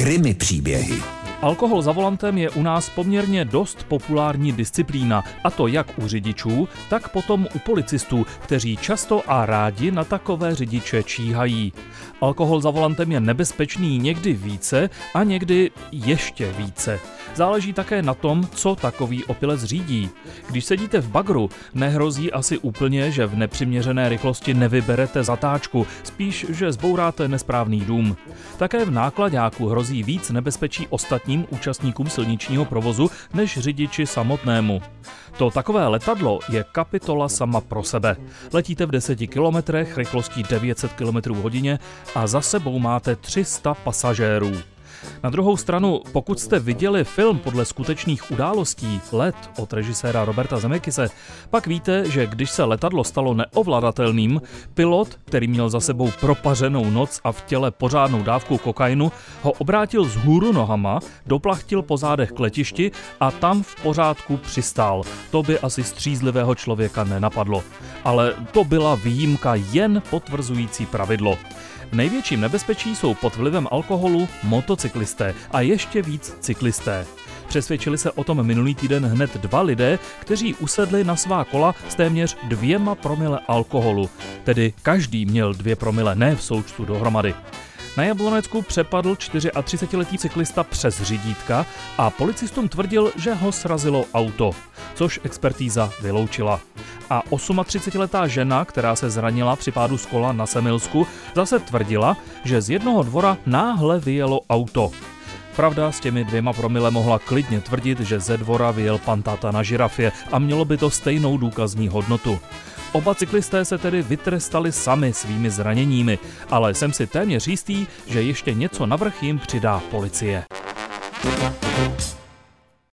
Krymy příběhy. Alkohol za volantem je u nás poměrně dost populární disciplína, a to jak u řidičů, tak potom u policistů, kteří často a rádi na takové řidiče číhají. Alkohol za volantem je nebezpečný někdy více a někdy ještě více. Záleží také na tom, co takový opilec řídí. Když sedíte v bagru, nehrozí asi úplně, že v nepřiměřené rychlosti nevyberete zatáčku, spíš, že zbouráte nesprávný dům. Také v nákladáku hrozí víc nebezpečí ostatním účastníkům silničního provozu než řidiči samotnému. To takové letadlo je kapitola sama pro sebe. Letíte v 10 kilometrech rychlostí 900 km hodině a za sebou máte 300 pasažérů. Na druhou stranu, pokud jste viděli film podle skutečných událostí Let od režiséra Roberta Zemekise, pak víte, že když se letadlo stalo neovladatelným, pilot, který měl za sebou propařenou noc a v těle pořádnou dávku kokainu, ho obrátil z hůru nohama, doplachtil po zádech k letišti a tam v pořádku přistál. To by asi střízlivého člověka nenapadlo. Ale to byla výjimka jen potvrzující pravidlo. V největším nebezpečí jsou pod vlivem alkoholu motocyklisté a ještě víc cyklisté. Přesvědčili se o tom minulý týden hned dva lidé, kteří usedli na svá kola s téměř dvěma promile alkoholu. Tedy každý měl dvě promile, ne v součtu dohromady. Na Jablonecku přepadl 34-letý cyklista přes řidítka a policistům tvrdil, že ho srazilo auto, což expertíza vyloučila. A 38-letá žena, která se zranila při pádu z kola na Semilsku, zase tvrdila, že z jednoho dvora náhle vyjelo auto. Pravda, s těmi dvěma promile mohla klidně tvrdit, že ze dvora vyjel pan táta na žirafě a mělo by to stejnou důkazní hodnotu. Oba cyklisté se tedy vytrestali sami svými zraněními, ale jsem si téměř jistý, že ještě něco navrch jim přidá policie.